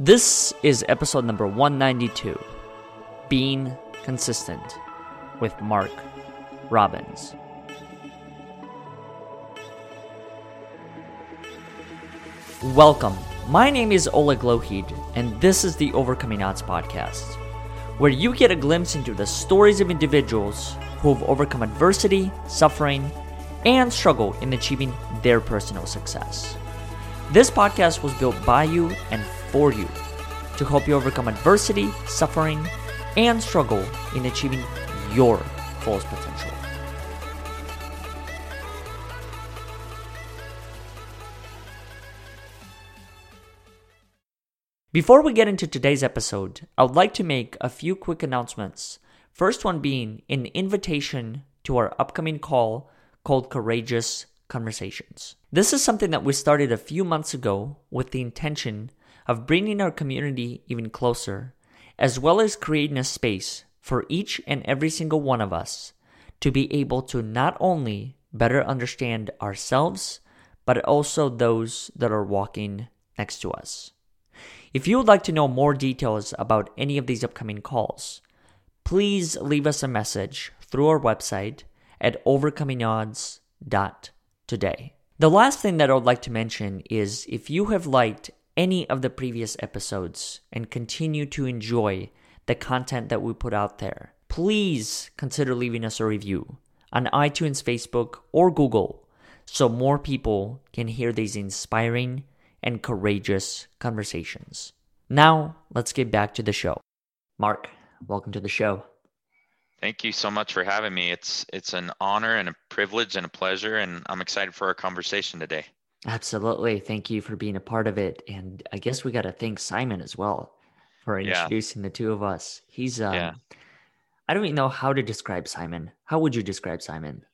This is episode number 192 Being Consistent with Mark Robbins. Welcome. My name is Oleg Lohid, and this is the Overcoming Odds podcast, where you get a glimpse into the stories of individuals who have overcome adversity, suffering, and struggle in achieving their personal success. This podcast was built by you and for you to help you overcome adversity, suffering, and struggle in achieving your fullest potential. Before we get into today's episode, I would like to make a few quick announcements. First one being an invitation to our upcoming call called Courageous Conversations. This is something that we started a few months ago with the intention of bringing our community even closer, as well as creating a space for each and every single one of us to be able to not only better understand ourselves, but also those that are walking next to us. If you would like to know more details about any of these upcoming calls, please leave us a message through our website at overcomingodds.today. The last thing that I would like to mention is if you have liked any of the previous episodes and continue to enjoy the content that we put out there, please consider leaving us a review on iTunes, Facebook, or Google so more people can hear these inspiring and courageous conversations. Now, let's get back to the show. Mark, welcome to the show. Thank you so much for having me. It's it's an honor and a privilege and a pleasure and I'm excited for our conversation today. Absolutely. Thank you for being a part of it and I guess we got to thank Simon as well for introducing yeah. the two of us. He's um yeah. I don't even know how to describe Simon. How would you describe Simon?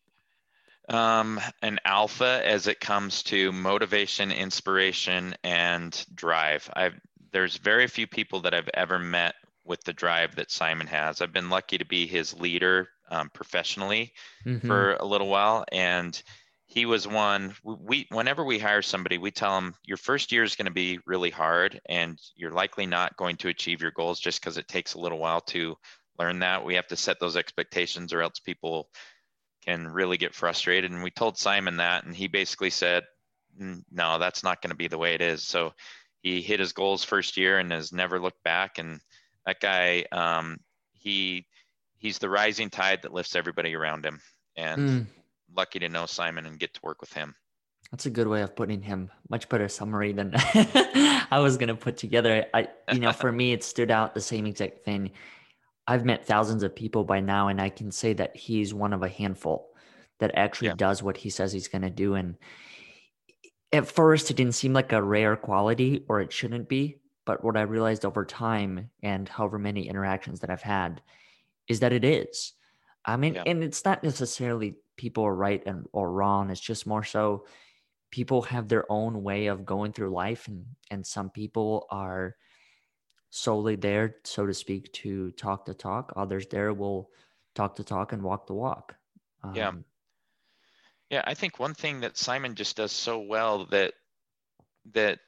Um, an alpha as it comes to motivation, inspiration, and drive. I've there's very few people that I've ever met with the drive that Simon has. I've been lucky to be his leader um, professionally mm-hmm. for a little while, and he was one. We whenever we hire somebody, we tell them your first year is going to be really hard, and you're likely not going to achieve your goals just because it takes a little while to learn that. We have to set those expectations, or else people can really get frustrated. And we told Simon that, and he basically said, "No, that's not going to be the way it is." So he hit his goals first year and has never looked back. And that guy, um, he he's the rising tide that lifts everybody around him. And mm. lucky to know Simon and get to work with him. That's a good way of putting him. Much better summary than I was gonna put together. I, you know, for me, it stood out the same exact thing. I've met thousands of people by now, and I can say that he's one of a handful that actually yeah. does what he says he's going to do. And at first, it didn't seem like a rare quality, or it shouldn't be. But what I realized over time and however many interactions that I've had is that it is. I mean, yeah. and it's not necessarily people are right and or wrong. It's just more so people have their own way of going through life, and and some people are solely there, so to speak, to talk the talk. Others there will talk the talk and walk the walk. Um, yeah. Yeah, I think one thing that Simon just does so well that that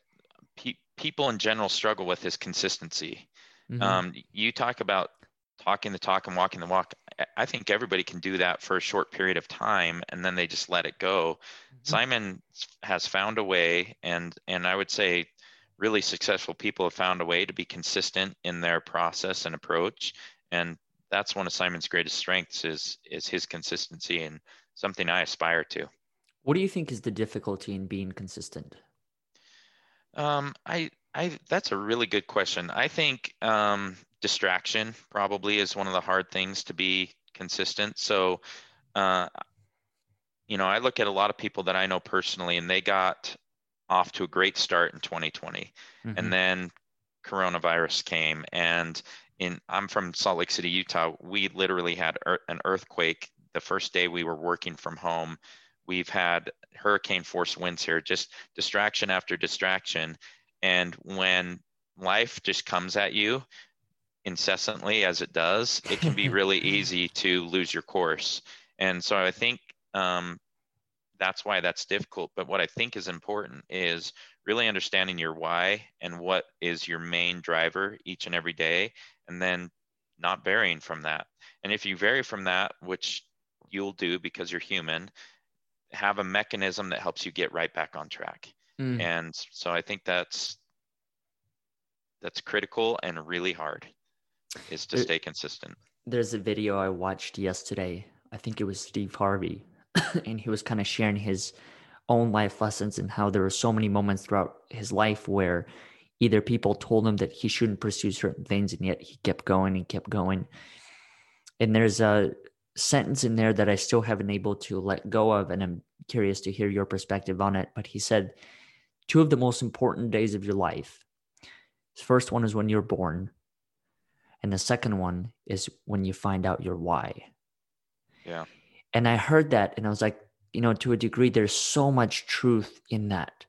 people in general struggle with is consistency. Mm-hmm. Um, you talk about talking the talk and walking the walk. I think everybody can do that for a short period of time and then they just let it go. Mm-hmm. Simon has found a way and and I would say really successful people have found a way to be consistent in their process and approach and that's one of simon's greatest strengths is is his consistency and something i aspire to what do you think is the difficulty in being consistent um, i i that's a really good question. I think um, distraction probably is one of the hard things to be consistent. So uh, you know i look at a lot of people that i know personally and they got off to a great start in 2020 mm-hmm. and then coronavirus came and in i'm from salt lake city utah. We literally had er, an earthquake the first day we were working from home we've had hurricane force winds here just distraction after distraction and when life just comes at you incessantly as it does it can be really easy to lose your course and so i think um, that's why that's difficult. But what I think is important is really understanding your why and what is your main driver each and every day, and then not varying from that. And if you vary from that, which you'll do because you're human, have a mechanism that helps you get right back on track. Mm. And so I think that's that's critical and really hard is to there, stay consistent. There's a video I watched yesterday. I think it was Steve Harvey and he was kind of sharing his own life lessons and how there were so many moments throughout his life where either people told him that he shouldn't pursue certain things and yet he kept going and kept going and there's a sentence in there that i still haven't able to let go of and i'm curious to hear your perspective on it but he said two of the most important days of your life. The first one is when you're born and the second one is when you find out your why. Yeah. And I heard that and I was like, you know, to a degree, there's so much truth in that.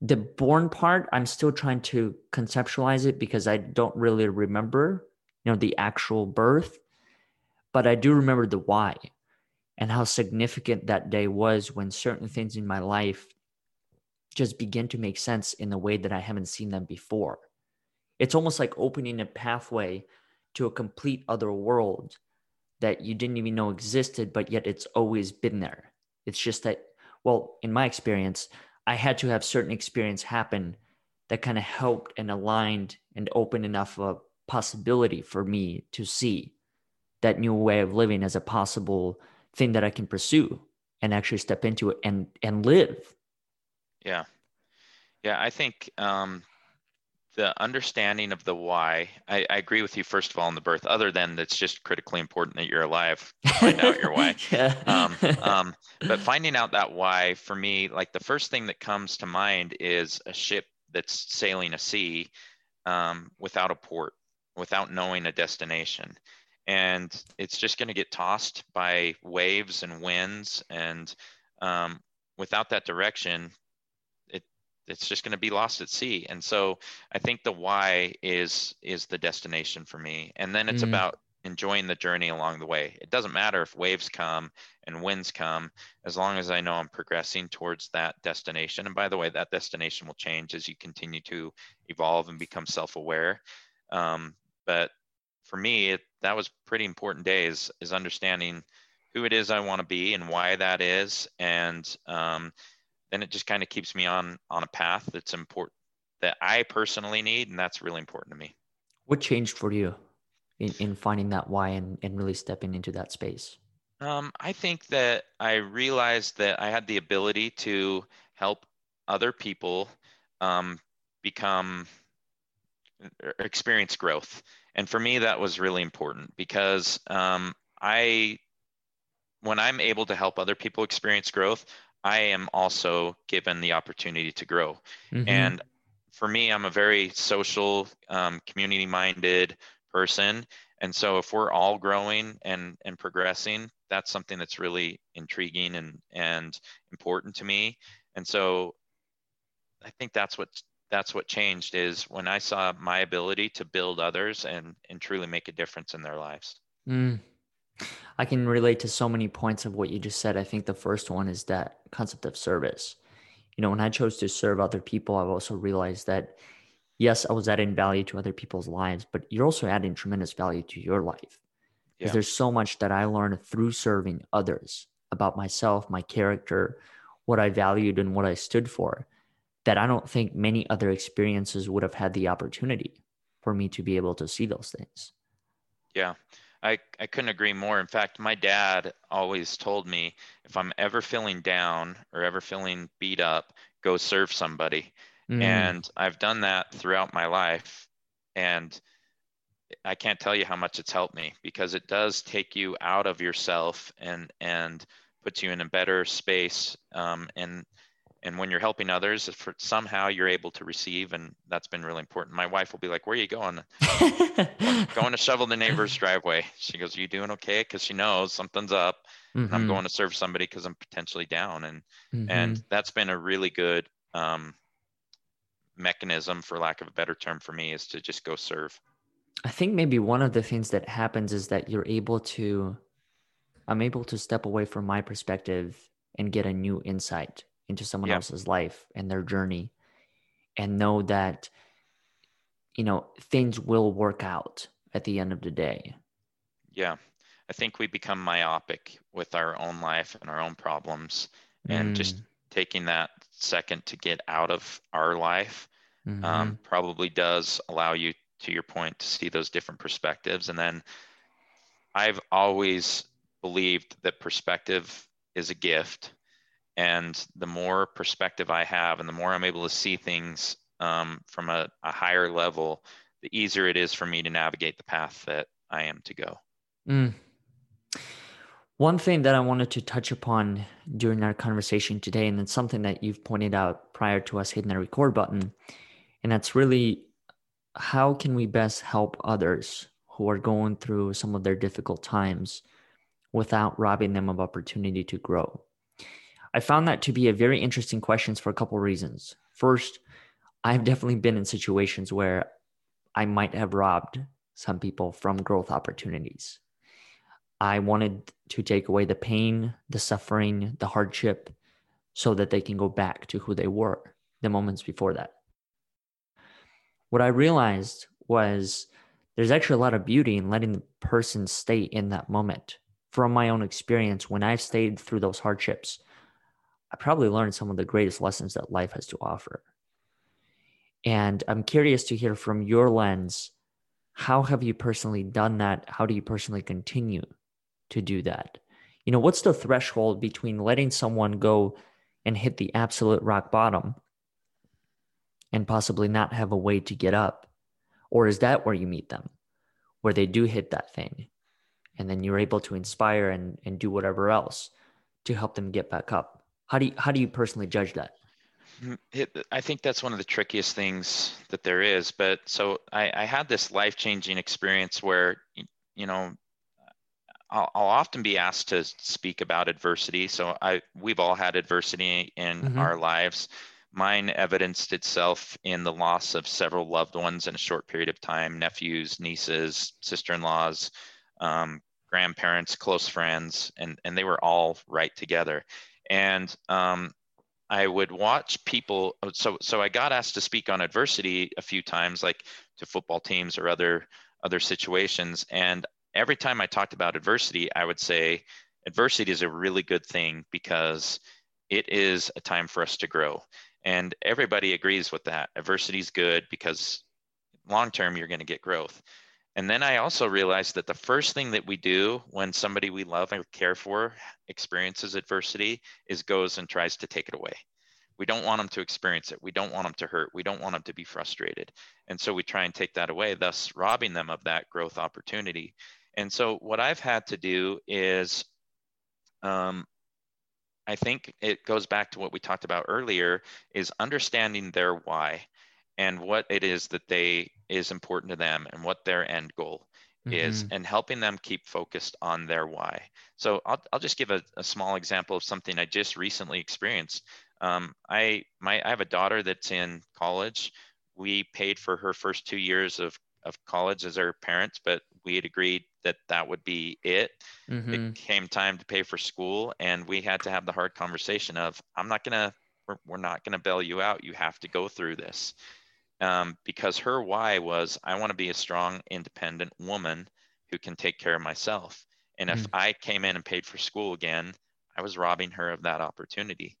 The born part, I'm still trying to conceptualize it because I don't really remember, you know, the actual birth, but I do remember the why and how significant that day was when certain things in my life just begin to make sense in a way that I haven't seen them before. It's almost like opening a pathway to a complete other world that you didn't even know existed, but yet it's always been there. It's just that, well, in my experience, I had to have certain experience happen that kind of helped and aligned and opened enough of a possibility for me to see that new way of living as a possible thing that I can pursue and actually step into it and and live. Yeah. Yeah, I think um the understanding of the why I, I, agree with you first of all in the birth other than that's just critically important that you're alive find out your why yeah. um, um, but finding out that why for me like the first thing that comes to mind is a ship that's sailing a sea um, without a port without knowing a destination and it's just going to get tossed by waves and winds and um, without that direction it it's just going to be lost at sea. And so i think the why is is the destination for me. And then it's mm. about enjoying the journey along the way. It doesn't matter if waves come and winds come as long as i know i'm progressing towards that destination. And by the way that destination will change as you continue to evolve and become self-aware. Um, but for me it, that was pretty important days is understanding who it is i want to be and why that is and um, then it just kind of keeps me on on a path that's important that I personally need, and that's really important to me. What changed for you in, in finding that why and, and really stepping into that space? Um, I think that I realized that I had the ability to help other people um, become er, experience growth. And for me, that was really important because um, I, when I'm able to help other people experience growth, I am also given the opportunity to grow. Mm-hmm. And for me, I'm a very social, um, community minded person. And so if we're all growing and, and progressing, that's something that's really intriguing and, and important to me. And so I think that's what that's what changed is when I saw my ability to build others and, and truly make a difference in their lives. Mm. I can relate to so many points of what you just said. I think the first one is that concept of service. You know, when I chose to serve other people, I've also realized that yes, I was adding value to other people's lives, but you're also adding tremendous value to your life. Because yeah. there's so much that I learned through serving others about myself, my character, what I valued, and what I stood for that I don't think many other experiences would have had the opportunity for me to be able to see those things. Yeah. I, I couldn't agree more. In fact, my dad always told me if I'm ever feeling down or ever feeling beat up, go serve somebody. Mm. And I've done that throughout my life. And I can't tell you how much it's helped me because it does take you out of yourself and and puts you in a better space. Um, and and when you're helping others for somehow you're able to receive and that's been really important my wife will be like where are you going going to shovel the neighbor's driveway she goes are you doing okay because she knows something's up mm-hmm. and i'm mm-hmm. going to serve somebody because i'm potentially down and mm-hmm. and that's been a really good um, mechanism for lack of a better term for me is to just go serve i think maybe one of the things that happens is that you're able to i'm able to step away from my perspective and get a new insight into someone Yeah. else's life and their journey and know that you know things will work out at the end of the day Yeah. I think we become myopic with our own life and our own problems and just taking that second to get out of our life Mm, um, mhm. probably does allow you to your point to see those different perspectives and then i've always believed that perspective is a gift and the more perspective i have and the more i'm able to see things um, from a, a higher level the easier it is for me to navigate the path that i am to go Mm. One thing that I wanted to touch upon during our conversation today, and it's something that you've pointed out prior to us hitting the record button, and that's really how can we best help others who are going through some of their difficult times without robbing them of opportunity to grow? I found that to be a very interesting question for a couple reasons. First, I've definitely been in situations where I might have robbed some people from growth opportunities. I wanted to take away the pain, the suffering, the hardship so that they can go back to who they were the moments before that. What I realized was there's actually a lot of beauty in letting the person stay in that moment. From my own experience, when I've stayed through those hardships, I probably learned some of the greatest lessons that life has to offer. And I'm curious to hear from your lens how have you personally done that? How do you personally continue to do that? You know, what's the threshold between letting someone go and hit the absolute rock bottom and possibly not have a way to get up? Or is that where you meet them, where they do hit that thing and then you're able to inspire and, and do whatever else to help them get back up? How do you, how do you personally judge that? Mm, It, I think that's one of the trickiest things that there is. But so I, I had this life changing experience where, you know, I'll, I'll often be asked to speak about adversity. So I, we've all had adversity in Mhm. our lives. Mine evidenced itself in the loss of several loved ones in a short period of time nephews, nieces, sister in laws, um, grandparents, close friends, and, and they were all right together. And um, I would watch people. So, so I got asked to speak on adversity a few times, like to football teams or other other situations. And every time I talked about adversity, I would say adversity is a really good thing because it is a time for us to grow. And everybody agrees with that. Adversity is good because long term you're going to get growth. And then I also realized that the first thing that we do when somebody we love and care for experiences adversity is goes and tries to take it away. We don't want them to experience it. We don't want them to hurt. We don't want them to be frustrated. And so we try and take that away, thus robbing them of that growth opportunity. And so what I've had to do is, um, I think it goes back to what we talked about earlier, is understanding their why and what it is that they is important to them and what their end goal is Mhm. and helping them keep focused on their why. So I'll, I'll just give a, a small example of something I just recently experienced. Um, I my I have a daughter that's in college. We paid for her first two years of of college as her parents, but we had agreed that that would be it. Mhm. It came time to pay for school, and we had to have the hard conversation of I'm not gonna we're, we're not gonna bail you out. You have to go through this um, because her why was I want to be a strong, independent woman who can take care of myself. And if Mm. I came in and paid for school again, I was robbing her of that opportunity.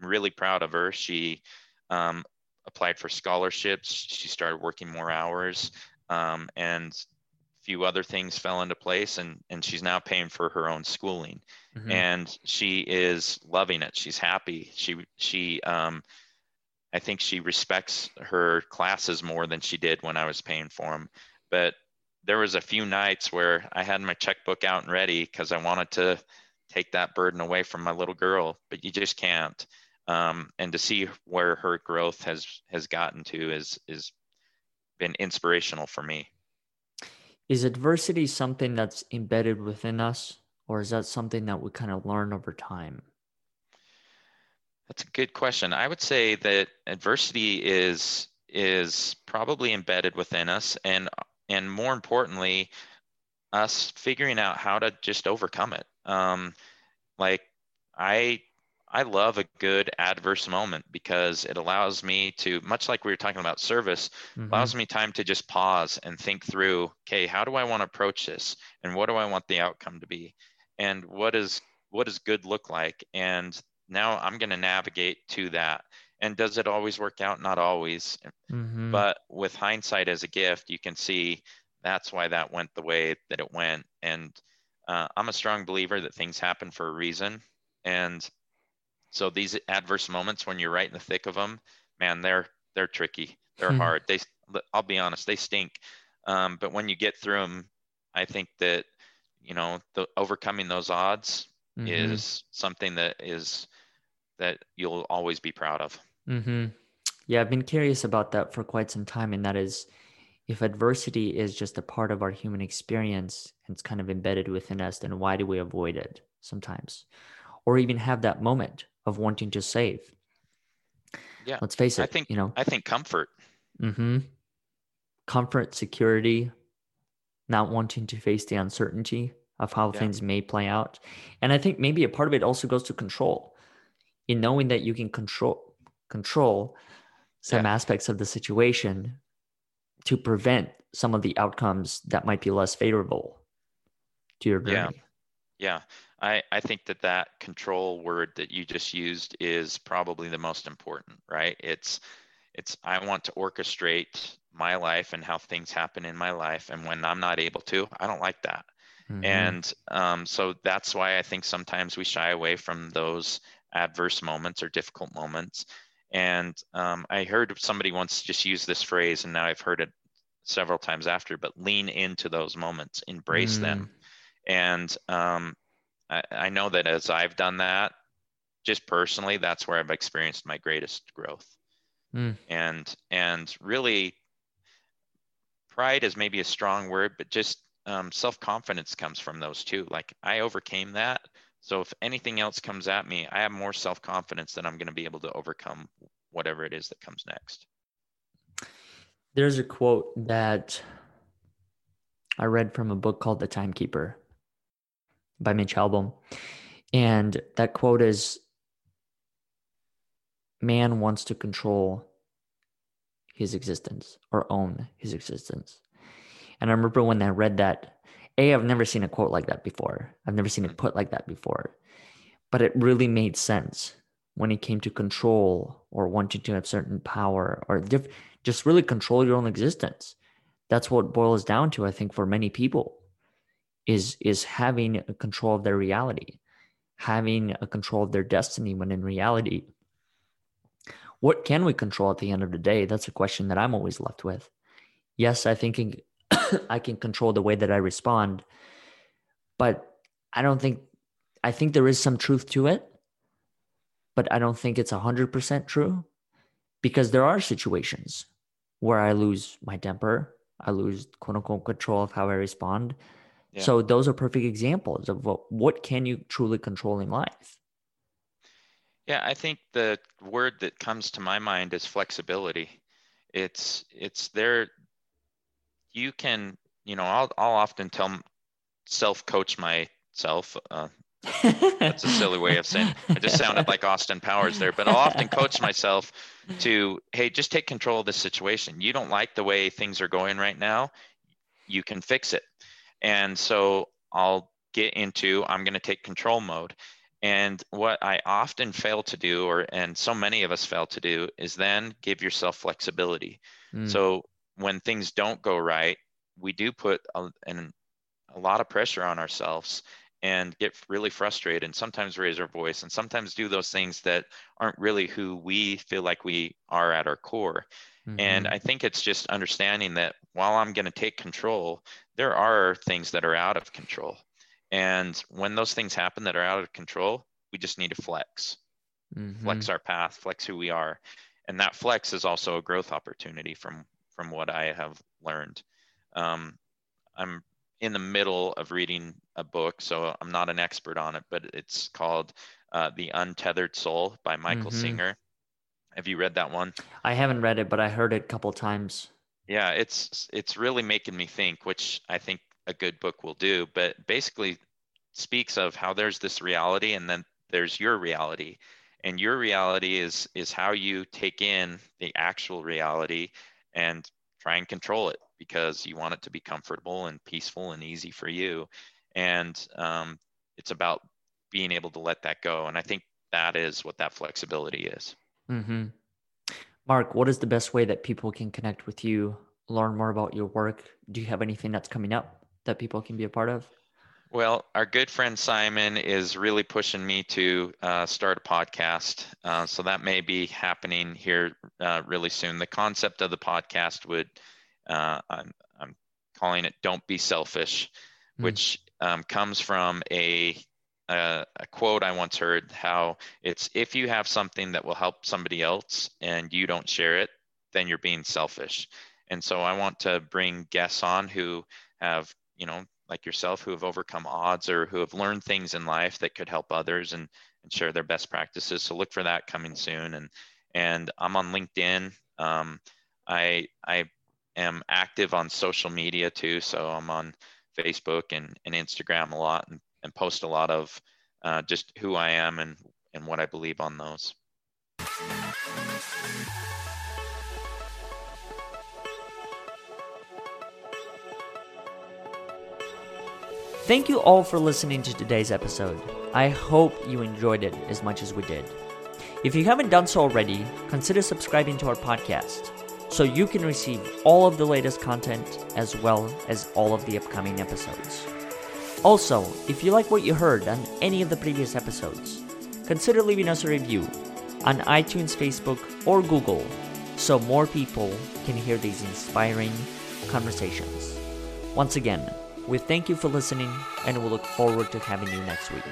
I'm really proud of her. She um, applied for scholarships. She started working more hours, um, and a few other things fell into place. And and she's now paying for her own schooling Mhm. and she is loving it. She's happy. She she um, I think she respects her classes more than she did when I was paying for them. But there was a few nights where I had my checkbook out and ready because I wanted to take that burden away from my little girl, but you just can't. Um, and to see where her growth has has gotten to is is been inspirational for me. Is adversity something that's embedded within us, or is that something that we kind of learn over time? That's a good question. I would say that adversity is is probably embedded within us and and more importantly us figuring out how to just overcome it. Um like I I love a good adverse moment because it allows me to, much like we were talking about service, mm-hmm. allows me time to just pause and think through, okay, how do I want to approach this? And what do I want the outcome to be? And what is what does good look like? And now I'm going to navigate to that. And does it always work out? Not always. Mm-hmm. But with hindsight as a gift, you can see that's why that went the way that it went. And uh, I'm a strong believer that things happen for a reason. And so these adverse moments when you're right in the thick of them, man, they're they're tricky. They're hmm. hard. They I'll be honest, they stink. Um, but when you get through them, I think that you know the overcoming those odds mm-hmm. is something that is that you'll always be proud of. Mm-hmm. Yeah, I've been curious about that for quite some time, and that is if adversity is just a part of our human experience and it's kind of embedded within us, then why do we avoid it sometimes? Or even have that moment of wanting to save. Yeah. Let's face it. I think you know I think comfort. Mm-hmm. Comfort, security, not wanting to face the uncertainty of how yeah. things may play out. And I think maybe a part of it also goes to control. In knowing that you can control control some yeah. aspects of the situation to prevent some of the outcomes that might be less favorable to your journey. Yeah. Yeah. I, I think that that control word that you just used is probably the most important, right? It's it's I want to orchestrate my life and how things happen in my life, and when I'm not able to, I don't like that. Mm-hmm. And um, so that's why I think sometimes we shy away from those adverse moments or difficult moments. And um, I heard somebody once just use this phrase, and now I've heard it several times after, but lean into those moments, embrace mm. them. And um, I, I know that as I've done that, just personally, that's where I've experienced my greatest growth. Mm. And and really, pride is maybe a strong word, but just um, self confidence comes from those too. Like I overcame that. So if anything else comes at me, I have more self confidence that I'm going to be able to overcome whatever it is that comes next. There's a quote that I read from a book called The Timekeeper by Mitch Albom. And that quote is Man wants to control his existence or own his existence. And I remember when I read that, A, I've never seen a quote like that before. I've never seen it mm-hmm. put like that before. But it really made sense when it came to control or wanting to have certain power or diff- just really control your own existence. That's what boils down to, I think, for many people is is having a control of their reality having a control of their destiny when in reality what can we control at the end of the day that's a question that i'm always left with yes i think i can control the way that i respond but i don't think i think there is some truth to it but i don't think it's 100% true because there are situations where i lose my temper i lose quote unquote control of how i respond so those are perfect examples of what, what can you truly control in life. Yeah, I think the word that comes to my mind is flexibility. It's it's there. You can, you know, I'll I'll often tell self coach myself. Uh, that's a silly way of saying. I just sounded like Austin Powers there, but I'll often coach myself to, hey, just take control of this situation. You don't like the way things are going right now. You can fix it. And so I'll get into I'm going to take control mode. And what I often fail to do, or and so many of us fail to do, is then give yourself flexibility. Mm. So when things don't go right, we do put a, an, a lot of pressure on ourselves and get really frustrated and sometimes raise our voice and sometimes do those things that aren't really who we feel like we are at our core. Mm-hmm. And I think it's just understanding that while I'm going to take control, there are things that are out of control. And when those things happen that are out of control, we just need to flex, mm-hmm. flex our path, flex who we are. And that flex is also a growth opportunity from from what I have learned. Um, I'm in the middle of reading a book, so I'm not an expert on it, but it's called uh, The Untethered Soul by Michael mm-hmm. Singer. Have you read that one? I haven't read it, but I heard it a couple times. Yeah, it's it's really making me think, which I think a good book will do. But basically, speaks of how there's this reality and then there's your reality, and your reality is is how you take in the actual reality and try and control it because you want it to be comfortable and peaceful and easy for you. And um, it's about being able to let that go. And i think that is what that flexibility is. Mm-hmm. mark what is the best way that people can connect with you learn more about your work? Do you have anything that's coming up that people can be a part of well, our good friend Simon is really pushing me to uh, start a podcast. Uh, so that may be happening here uh, really soon. The concept of the podcast would, uh, I'm, I'm, calling it Don't Be Selfish, mm. which um, comes from a, a, a quote I once heard how it's if you have something that will help somebody else and you don't share it, then you're being selfish. And so I want to bring guests on who have, you know, like yourself who have overcome odds or who have learned things in life that could help others and, and share their best practices. So look for that coming soon. And and I'm on LinkedIn. Um, I I am active on social media too. So I'm on Facebook and, and Instagram a lot and, and post a lot of uh, just who I am and, and what I believe on those. Thank you all for listening to today's episode. I hope you enjoyed it as much as we did. If you haven't done so already, consider subscribing to our podcast so you can receive all of the latest content as well as all of the upcoming episodes. Also, if you like what you heard on any of the previous episodes, consider leaving us a review on iTunes, Facebook, or Google so more people can hear these inspiring conversations. Once again, we thank you for listening and we look forward to having you next week.